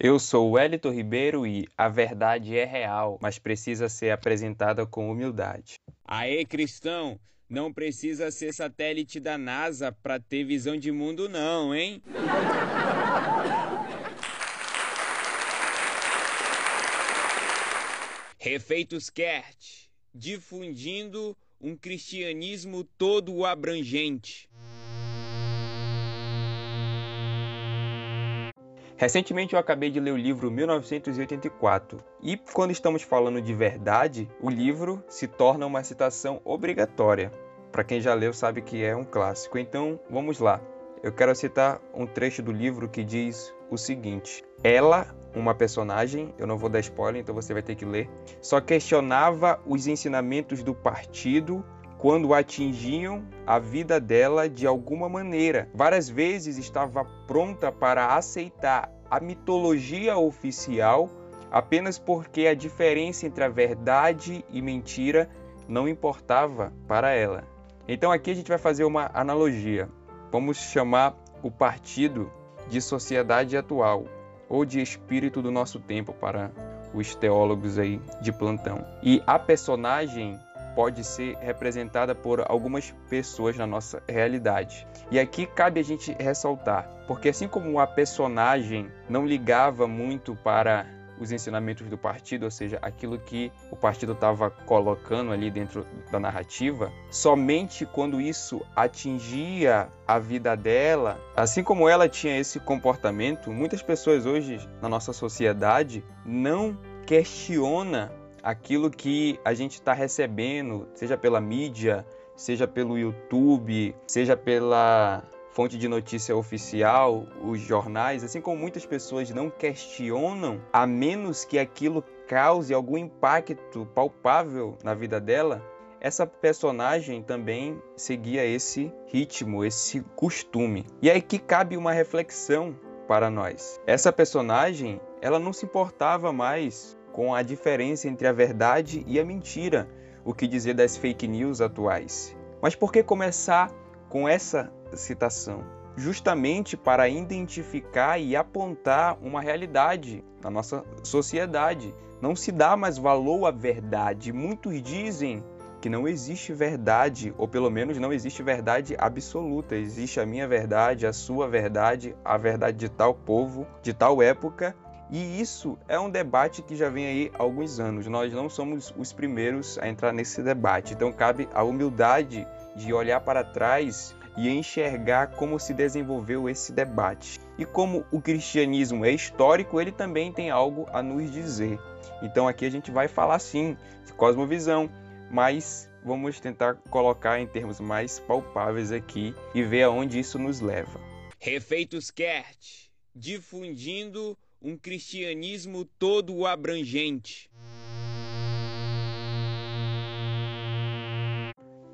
Eu sou Wellington Ribeiro e a verdade é real, mas precisa ser apresentada com humildade. Aê, cristão! Não precisa ser satélite da NASA para ter visão de mundo, não, hein? Refeitos Kert, difundindo um cristianismo todo abrangente. Recentemente eu acabei de ler o livro 1984 e quando estamos falando de verdade, o livro se torna uma citação obrigatória. Para quem já leu sabe que é um clássico. Então vamos lá. Eu quero citar um trecho do livro que diz o seguinte: Ela, uma personagem, eu não vou dar spoiler, então você vai ter que ler, só questionava os ensinamentos do partido quando atingiam a vida dela de alguma maneira. Várias vezes estava pronta para aceitar a mitologia oficial apenas porque a diferença entre a verdade e mentira não importava para ela. Então aqui a gente vai fazer uma analogia. Vamos chamar o partido de sociedade atual ou de espírito do nosso tempo para os teólogos aí de plantão. E a personagem pode ser representada por algumas pessoas na nossa realidade. E aqui cabe a gente ressaltar, porque assim como a personagem não ligava muito para os ensinamentos do partido, ou seja, aquilo que o partido estava colocando ali dentro da narrativa, somente quando isso atingia a vida dela, assim como ela tinha esse comportamento, muitas pessoas hoje na nossa sociedade não questiona aquilo que a gente está recebendo, seja pela mídia, seja pelo YouTube, seja pela fonte de notícia oficial, os jornais, assim como muitas pessoas não questionam, a menos que aquilo cause algum impacto palpável na vida dela, essa personagem também seguia esse ritmo, esse costume. E aí que cabe uma reflexão para nós. Essa personagem, ela não se importava mais com a diferença entre a verdade e a mentira, o que dizer das fake news atuais. Mas por que começar com essa citação? Justamente para identificar e apontar uma realidade na nossa sociedade. Não se dá mais valor à verdade. Muitos dizem que não existe verdade, ou pelo menos não existe verdade absoluta. Existe a minha verdade, a sua verdade, a verdade de tal povo, de tal época e isso é um debate que já vem aí há alguns anos. Nós não somos os primeiros a entrar nesse debate. Então cabe a humildade de olhar para trás e enxergar como se desenvolveu esse debate. E como o cristianismo é histórico, ele também tem algo a nos dizer. Então aqui a gente vai falar sim de cosmovisão, mas vamos tentar colocar em termos mais palpáveis aqui e ver aonde isso nos leva. Refeitos Kert, difundindo um cristianismo todo abrangente.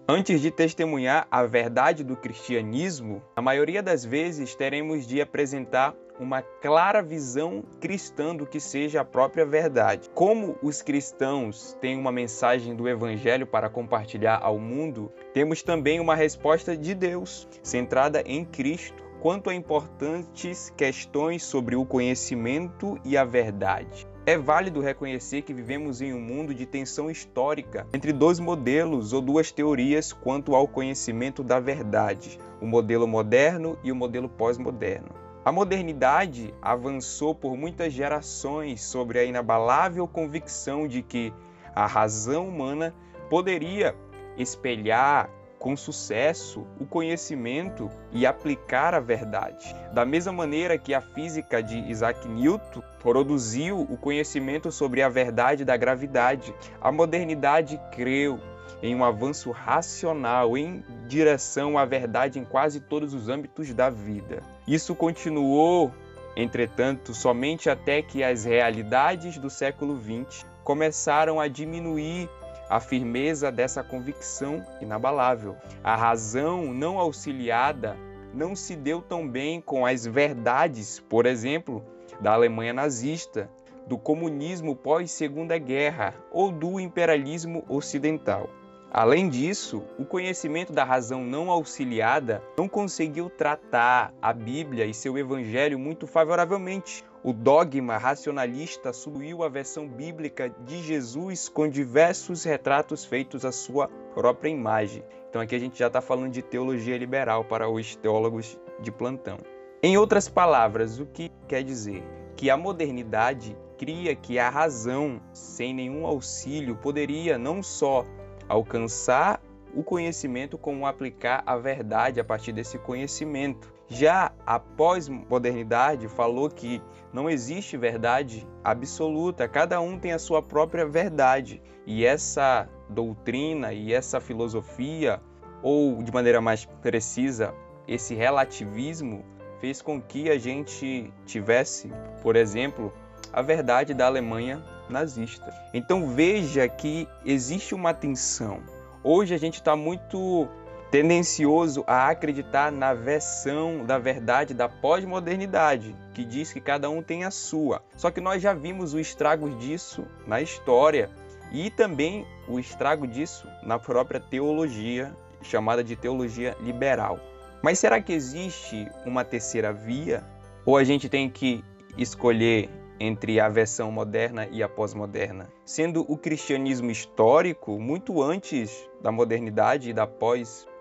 Antes de testemunhar a verdade do cristianismo, a maioria das vezes teremos de apresentar uma clara visão cristã do que seja a própria verdade. Como os cristãos têm uma mensagem do evangelho para compartilhar ao mundo, temos também uma resposta de Deus, centrada em Cristo quanto a importantes questões sobre o conhecimento e a verdade. É válido reconhecer que vivemos em um mundo de tensão histórica entre dois modelos ou duas teorias quanto ao conhecimento da verdade, o modelo moderno e o modelo pós-moderno. A modernidade avançou por muitas gerações sobre a inabalável convicção de que a razão humana poderia espelhar, com sucesso o conhecimento e aplicar a verdade. Da mesma maneira que a física de Isaac Newton produziu o conhecimento sobre a verdade da gravidade, a modernidade creu em um avanço racional em direção à verdade em quase todos os âmbitos da vida. Isso continuou, entretanto, somente até que as realidades do século XX começaram a diminuir a firmeza dessa convicção inabalável. A razão não auxiliada não se deu tão bem com as verdades, por exemplo, da Alemanha nazista, do comunismo pós-Segunda Guerra ou do imperialismo ocidental. Além disso, o conhecimento da razão não auxiliada não conseguiu tratar a Bíblia e seu evangelho muito favoravelmente, o dogma racionalista assumiu a versão bíblica de Jesus com diversos retratos feitos à sua própria imagem. Então aqui a gente já está falando de teologia liberal para os teólogos de plantão. Em outras palavras, o que quer dizer? Que a modernidade cria que a razão, sem nenhum auxílio, poderia não só alcançar o conhecimento, como aplicar a verdade a partir desse conhecimento. Já a pós-modernidade falou que não existe verdade absoluta, cada um tem a sua própria verdade. E essa doutrina e essa filosofia, ou de maneira mais precisa, esse relativismo, fez com que a gente tivesse, por exemplo, a verdade da Alemanha nazista. Então veja que existe uma tensão. Hoje a gente está muito tendencioso a acreditar na versão da verdade da pós-modernidade, que diz que cada um tem a sua. Só que nós já vimos o estrago disso na história e também o estrago disso na própria teologia, chamada de teologia liberal. Mas será que existe uma terceira via? Ou a gente tem que escolher entre a versão moderna e a pós-moderna, sendo o cristianismo histórico muito antes da modernidade e da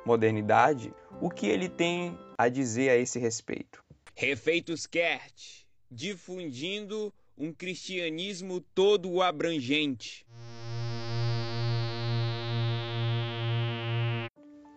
pós-modernidade, o que ele tem a dizer a esse respeito? Refeitos Kert, difundindo um cristianismo todo abrangente.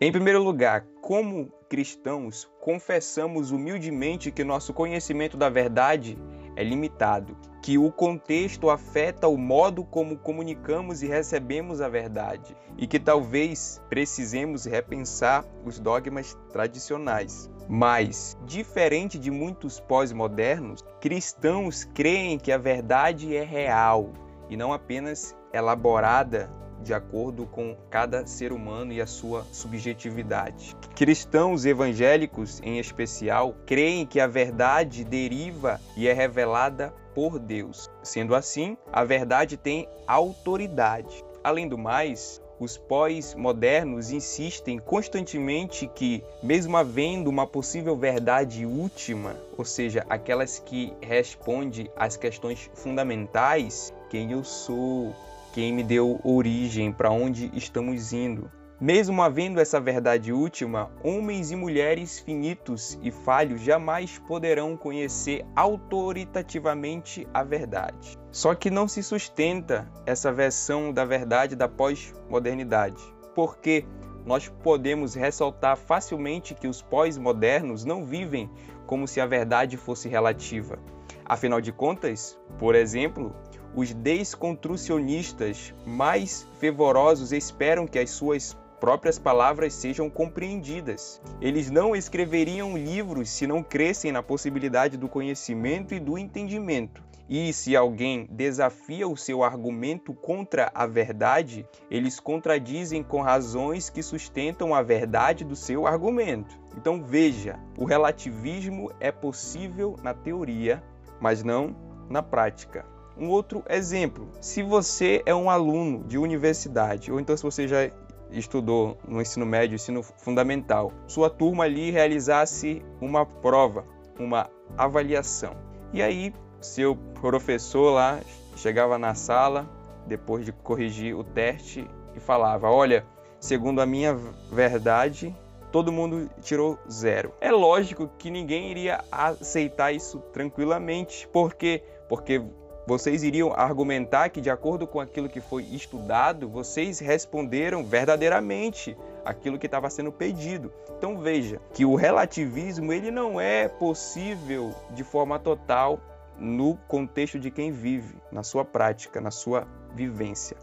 Em primeiro lugar, como cristãos, confessamos humildemente que nosso conhecimento da verdade é limitado, que o contexto afeta o modo como comunicamos e recebemos a verdade, e que talvez precisemos repensar os dogmas tradicionais. Mas, diferente de muitos pós-modernos, cristãos creem que a verdade é real e não apenas elaborada de acordo com cada ser humano e a sua subjetividade. Cristãos evangélicos, em especial, creem que a verdade deriva e é revelada por Deus. Sendo assim, a verdade tem autoridade. Além do mais, os pós-modernos insistem constantemente que, mesmo havendo uma possível verdade última, ou seja, aquelas que responde às questões fundamentais, quem eu sou, quem me deu origem, para onde estamos indo. Mesmo havendo essa verdade última, homens e mulheres finitos e falhos jamais poderão conhecer autoritativamente a verdade. Só que não se sustenta essa versão da verdade da pós-modernidade, porque nós podemos ressaltar facilmente que os pós-modernos não vivem como se a verdade fosse relativa. Afinal de contas, por exemplo, os desconstrucionistas mais fervorosos esperam que as suas próprias palavras sejam compreendidas. Eles não escreveriam livros se não crescem na possibilidade do conhecimento e do entendimento. E se alguém desafia o seu argumento contra a verdade, eles contradizem com razões que sustentam a verdade do seu argumento. Então veja, o relativismo é possível na teoria, mas não na prática. Um outro exemplo, se você é um aluno de universidade, ou então se você já estudou no ensino médio, ensino fundamental, sua turma ali realizasse uma prova, uma avaliação. E aí, seu professor lá chegava na sala, depois de corrigir o teste, e falava: Olha, segundo a minha verdade, todo mundo tirou zero. É lógico que ninguém iria aceitar isso tranquilamente, porque porque vocês iriam argumentar que, de acordo com aquilo que foi estudado, vocês responderam verdadeiramente aquilo que estava sendo pedido. Então veja que o relativismo ele não é possível de forma total no contexto de quem vive, na sua prática, na sua vivência.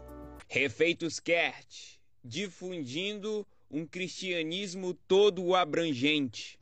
Refeitos Kert, difundindo um cristianismo todo abrangente.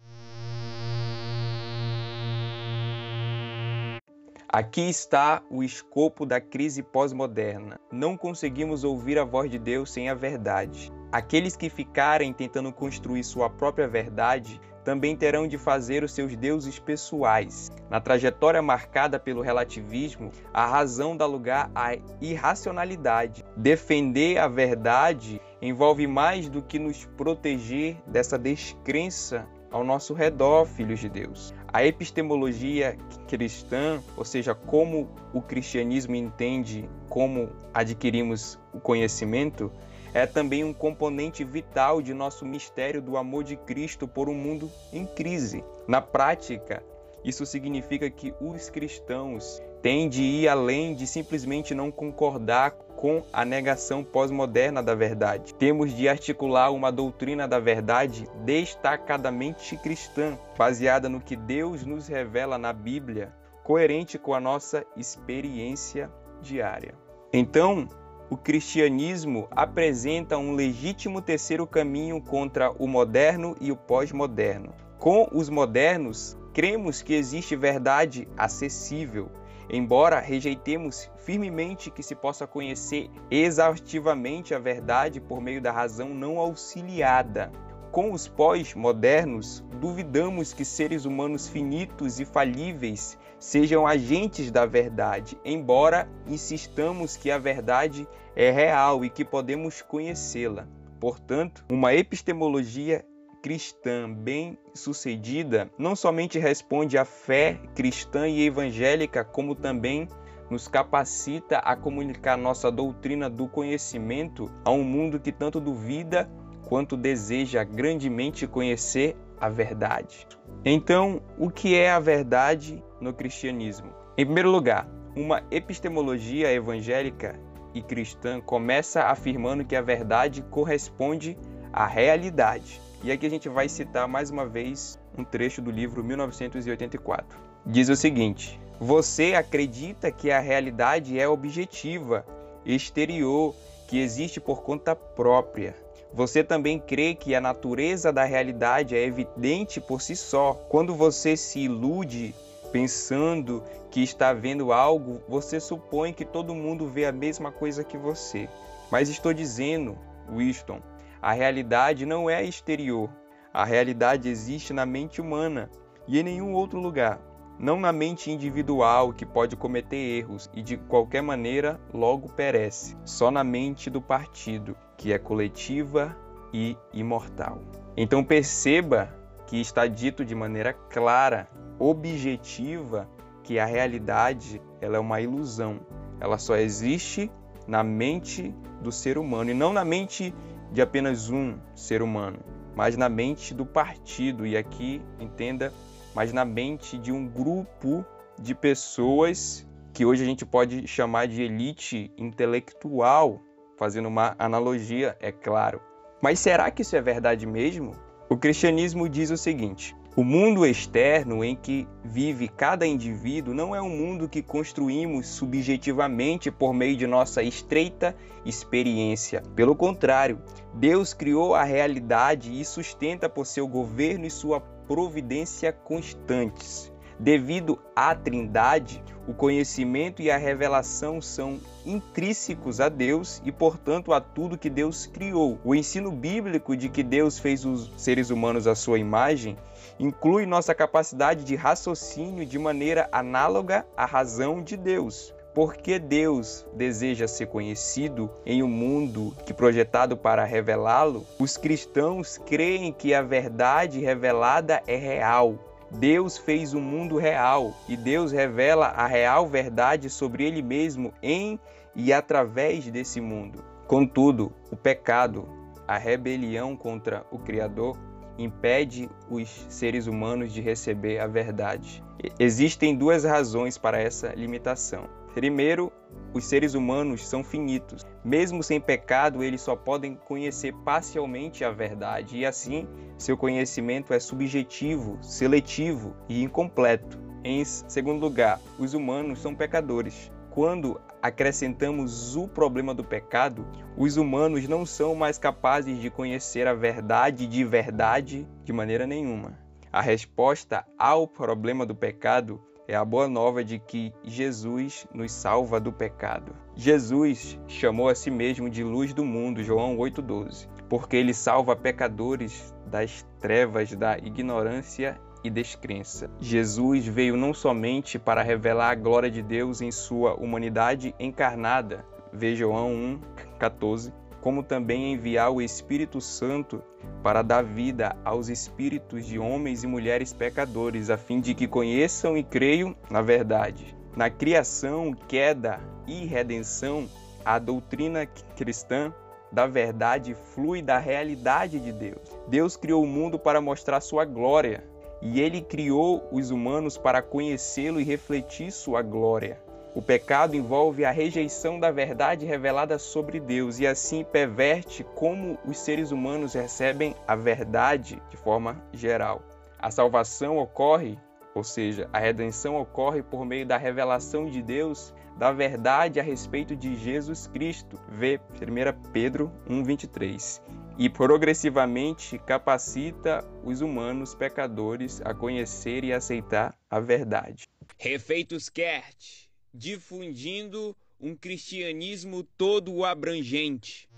Aqui está o escopo da crise pós-moderna. Não conseguimos ouvir a voz de Deus sem a verdade. Aqueles que ficarem tentando construir sua própria verdade também terão de fazer os seus deuses pessoais. Na trajetória marcada pelo relativismo, a razão dá lugar à irracionalidade. Defender a verdade envolve mais do que nos proteger dessa descrença ao nosso redor, filhos de Deus. A epistemologia cristã, ou seja, como o cristianismo entende como adquirimos o conhecimento, é também um componente vital de nosso mistério do amor de Cristo por um mundo em crise. Na prática, isso significa que os cristãos têm de ir além de simplesmente não concordar com a negação pós-moderna da verdade. Temos de articular uma doutrina da verdade destacadamente cristã, baseada no que Deus nos revela na Bíblia, coerente com a nossa experiência diária. Então, o cristianismo apresenta um legítimo terceiro caminho contra o moderno e o pós-moderno. Com os modernos, cremos que existe verdade acessível, embora rejeitemos firmemente que se possa conhecer exaustivamente a verdade por meio da razão não auxiliada. Com os pós-modernos, duvidamos que seres humanos finitos e falíveis sejam agentes da verdade, embora insistamos que a verdade é real e que podemos conhecê-la. Portanto, uma epistemologia cristã bem-sucedida não somente responde à fé cristã e evangélica, como também nos capacita a comunicar nossa doutrina do conhecimento a um mundo que tanto duvida quanto deseja grandemente conhecer a verdade. Então, o que é a verdade no cristianismo? Em primeiro lugar, uma epistemologia evangélica e cristã começa afirmando que a verdade corresponde à realidade. E aqui a gente vai citar mais uma vez um trecho do livro 1984. Diz o seguinte: Você acredita que a realidade é objetiva, exterior, que existe por conta própria. Você também crê que a natureza da realidade é evidente por si só. Quando você se ilude pensando que está vendo algo, você supõe que todo mundo vê a mesma coisa que você. Mas estou dizendo, Winston, a realidade não é exterior. A realidade existe na mente humana e em nenhum outro lugar. Não na mente individual que pode cometer erros e de qualquer maneira logo perece. Só na mente do partido, que é coletiva e imortal. Então perceba que está dito de maneira clara objetiva que a realidade ela é uma ilusão. Ela só existe na mente do ser humano e não na mente de apenas um ser humano, mas na mente do partido e aqui entenda, mas na mente de um grupo de pessoas que hoje a gente pode chamar de elite intelectual, fazendo uma analogia, é claro. Mas será que isso é verdade mesmo? O cristianismo diz o seguinte: o mundo externo em que vive cada indivíduo não é um mundo que construímos subjetivamente por meio de nossa estreita experiência. Pelo contrário, Deus criou a realidade e sustenta por seu governo e sua providência constantes. Devido à Trindade, o conhecimento e a revelação são intrínsecos a Deus e, portanto, a tudo que Deus criou. O ensino bíblico de que Deus fez os seres humanos à sua imagem inclui nossa capacidade de raciocínio de maneira análoga à razão de Deus. Porque Deus deseja ser conhecido em um mundo que projetado para revelá-lo, os cristãos creem que a verdade revelada é real. Deus fez o um mundo real e Deus revela a real verdade sobre ele mesmo em e através desse mundo. Contudo, o pecado, a rebelião contra o Criador, impede os seres humanos de receber a verdade. Existem duas razões para essa limitação. Primeiro, os seres humanos são finitos. Mesmo sem pecado, eles só podem conhecer parcialmente a verdade, e assim, seu conhecimento é subjetivo, seletivo e incompleto. Em segundo lugar, os humanos são pecadores. Quando acrescentamos o problema do pecado, os humanos não são mais capazes de conhecer a verdade de verdade de maneira nenhuma. A resposta ao problema do pecado é a boa nova de que Jesus nos salva do pecado. Jesus chamou a si mesmo de luz do mundo, João 8,12, porque ele salva pecadores das trevas, da ignorância e descrença. Jesus veio não somente para revelar a glória de Deus em sua humanidade encarnada, veja João 1:14, como também enviar o Espírito Santo para dar vida aos espíritos de homens e mulheres pecadores, a fim de que conheçam e creiam na verdade. Na criação, queda e redenção, a doutrina cristã da verdade flui da realidade de Deus. Deus criou o mundo para mostrar sua glória, e ele criou os humanos para conhecê-lo e refletir sua glória. O pecado envolve a rejeição da verdade revelada sobre Deus e assim perverte como os seres humanos recebem a verdade de forma geral. A salvação ocorre, ou seja, a redenção ocorre por meio da revelação de Deus da verdade a respeito de Jesus Cristo. Vê 1 Pedro 1:23. E progressivamente capacita os humanos pecadores a conhecer e aceitar a verdade. Refeitos Kert difundindo um cristianismo todo abrangente.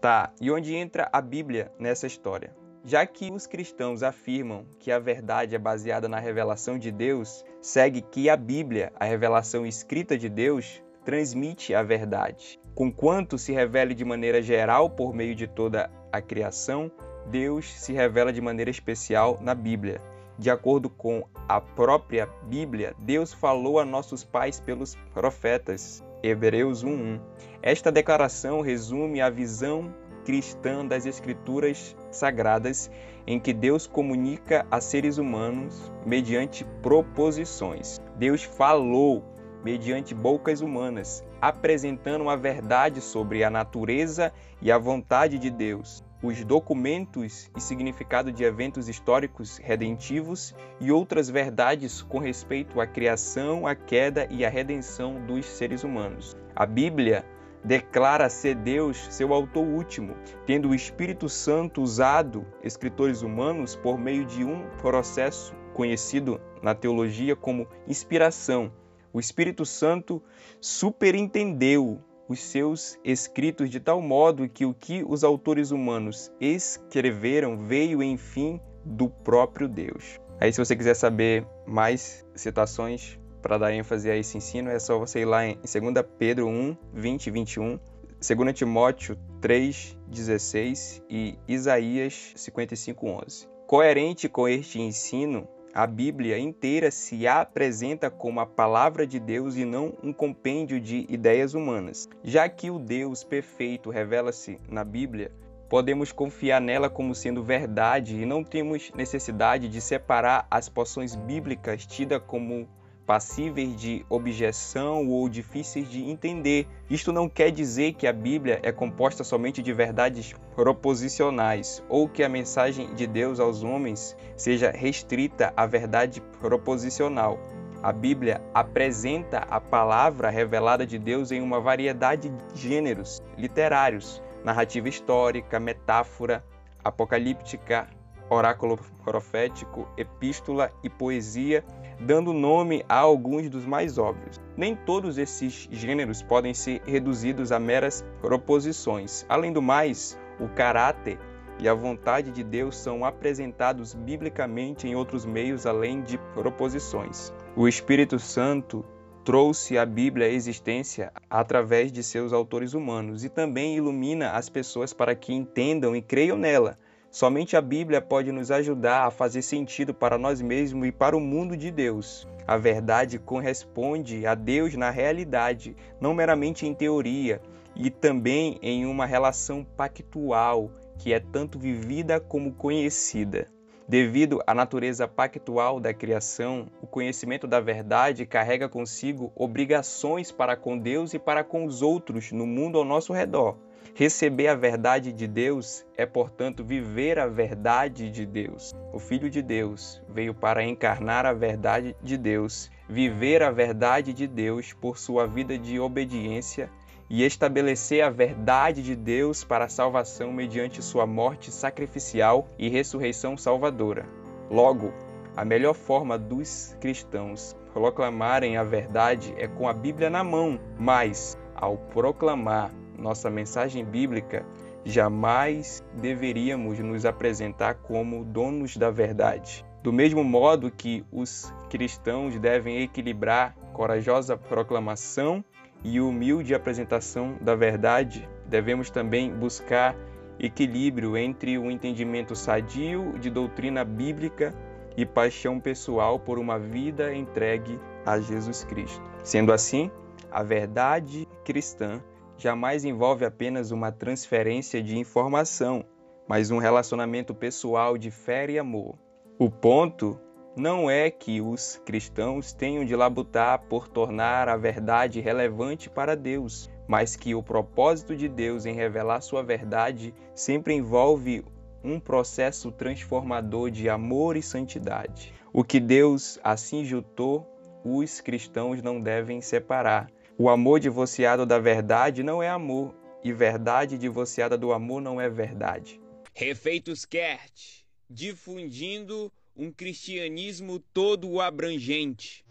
Tá, e onde entra a Bíblia nessa história? Já que os cristãos afirmam que a verdade é baseada na revelação de Deus, segue que a Bíblia, a revelação escrita de Deus, transmite a verdade. Conquanto se revele de maneira geral por meio de toda a criação, Deus se revela de maneira especial na Bíblia. De acordo com a própria Bíblia, Deus falou a nossos pais pelos profetas. Hebreus 1:1. Esta declaração resume a visão cristã das escrituras sagradas em que Deus comunica a seres humanos mediante proposições. Deus falou mediante bocas humanas, apresentando a verdade sobre a natureza e a vontade de Deus os documentos e significado de eventos históricos redentivos e outras verdades com respeito à criação, à queda e à redenção dos seres humanos. A Bíblia declara ser Deus seu autor último, tendo o Espírito Santo usado escritores humanos por meio de um processo conhecido na teologia como inspiração. O Espírito Santo superintendeu os seus escritos de tal modo que o que os autores humanos escreveram veio, enfim, do próprio Deus. Aí, se você quiser saber mais citações para dar ênfase a esse ensino, é só você ir lá em 2 Pedro 1, 20 e 21, 2 Timóteo 3, 16 e Isaías 55, 11. Coerente com este ensino, a Bíblia inteira se apresenta como a palavra de Deus e não um compêndio de ideias humanas. Já que o Deus perfeito revela-se na Bíblia, podemos confiar nela como sendo verdade e não temos necessidade de separar as porções bíblicas tidas como passíveis de objeção ou difíceis de entender. Isto não quer dizer que a Bíblia é composta somente de verdades proposicionais ou que a mensagem de Deus aos homens seja restrita à verdade proposicional. A Bíblia apresenta a palavra revelada de Deus em uma variedade de gêneros literários, narrativa histórica, metáfora, apocalíptica, oráculo profético, epístola e poesia dando nome a alguns dos mais óbvios. Nem todos esses gêneros podem ser reduzidos a meras proposições. Além do mais, o caráter e a vontade de Deus são apresentados biblicamente em outros meios além de proposições. O Espírito Santo trouxe a Bíblia à existência através de seus autores humanos e também ilumina as pessoas para que entendam e creiam nela. Somente a Bíblia pode nos ajudar a fazer sentido para nós mesmos e para o mundo de Deus. A verdade corresponde a Deus na realidade, não meramente em teoria, e também em uma relação pactual que é tanto vivida como conhecida. Devido à natureza pactual da criação, o conhecimento da verdade carrega consigo obrigações para com Deus e para com os outros no mundo ao nosso redor. Receber a verdade de Deus é, portanto, viver a verdade de Deus. O Filho de Deus veio para encarnar a verdade de Deus, viver a verdade de Deus por sua vida de obediência e estabelecer a verdade de Deus para a salvação mediante sua morte sacrificial e ressurreição salvadora. Logo, a melhor forma dos cristãos proclamarem a verdade é com a Bíblia na mão, mas, ao proclamar nossa mensagem bíblica, jamais deveríamos nos apresentar como donos da verdade. Do mesmo modo que os cristãos devem equilibrar corajosa proclamação e humilde apresentação da verdade, devemos também buscar equilíbrio entre o entendimento sadio de doutrina bíblica e paixão pessoal por uma vida entregue a Jesus Cristo. Sendo assim, a verdade cristã jamais envolve apenas uma transferência de informação, mas um relacionamento pessoal de fé e amor. O ponto não é que os cristãos tenham de labutar por tornar a verdade relevante para Deus, mas que o propósito de Deus em revelar sua verdade sempre envolve um processo transformador de amor e santidade. O que Deus assim juntou, os cristãos não devem separar. O amor divorciado da verdade não é amor, e verdade divorciada do amor não é verdade. Refeitos Kert, difundindo um cristianismo todo abrangente.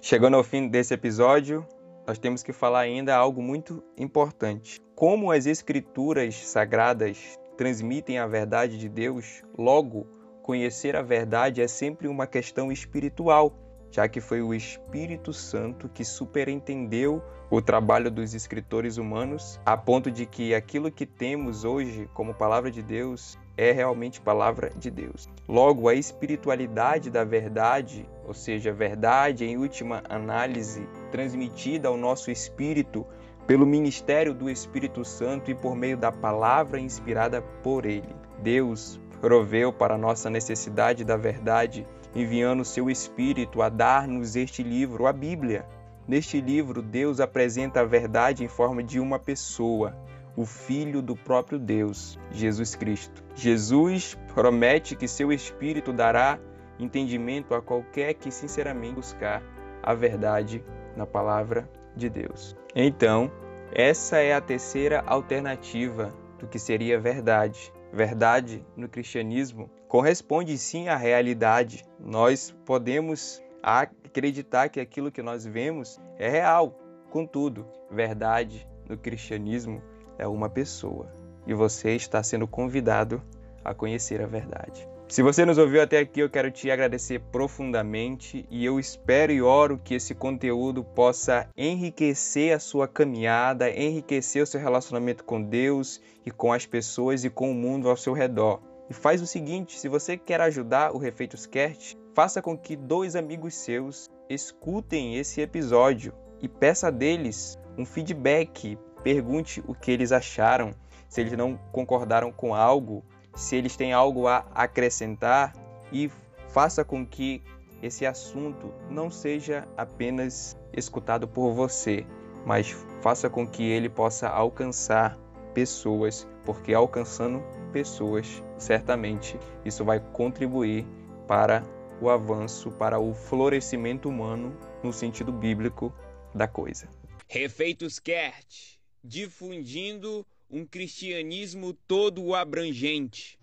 Chegando ao fim desse episódio, nós temos que falar ainda algo muito importante. Como as escrituras sagradas transmitem a verdade de Deus, logo, conhecer a verdade é sempre uma questão espiritual já que foi o Espírito Santo que superentendeu o trabalho dos escritores humanos, a ponto de que aquilo que temos hoje como palavra de Deus é realmente palavra de Deus. Logo, a espiritualidade da verdade, ou seja, verdade em última análise, transmitida ao nosso espírito pelo ministério do Espírito Santo e por meio da palavra inspirada por ele. Deus proveu para nossa necessidade da verdade enviando seu Espírito a dar-nos este livro, a Bíblia. Neste livro, Deus apresenta a verdade em forma de uma pessoa, o Filho do próprio Deus, Jesus Cristo. Jesus promete que seu Espírito dará entendimento a qualquer que sinceramente buscar a verdade na palavra de Deus. Então, essa é a terceira alternativa do que seria verdade. Verdade no cristianismo corresponde sim à realidade. Nós podemos acreditar que aquilo que nós vemos é real. Contudo, verdade no cristianismo é uma pessoa e você está sendo convidado a conhecer a verdade. Se você nos ouviu até aqui, eu quero te agradecer profundamente e eu espero e oro que esse conteúdo possa enriquecer a sua caminhada, enriquecer o seu relacionamento com Deus e com as pessoas e com o mundo ao seu redor. E faz o seguinte: se você quer ajudar o Refeitos Cast, faça com que dois amigos seus escutem esse episódio e peça deles um feedback. Pergunte o que eles acharam, se eles não concordaram com algo, se eles têm algo a acrescentar e faça com que esse assunto não seja apenas escutado por você, mas faça com que ele possa alcançar pessoas, porque alcançando pessoas, certamente isso vai contribuir para o avanço, para o florescimento humano no sentido bíblico da coisa. Refeitos Kert, difundindo um cristianismo todo abrangente.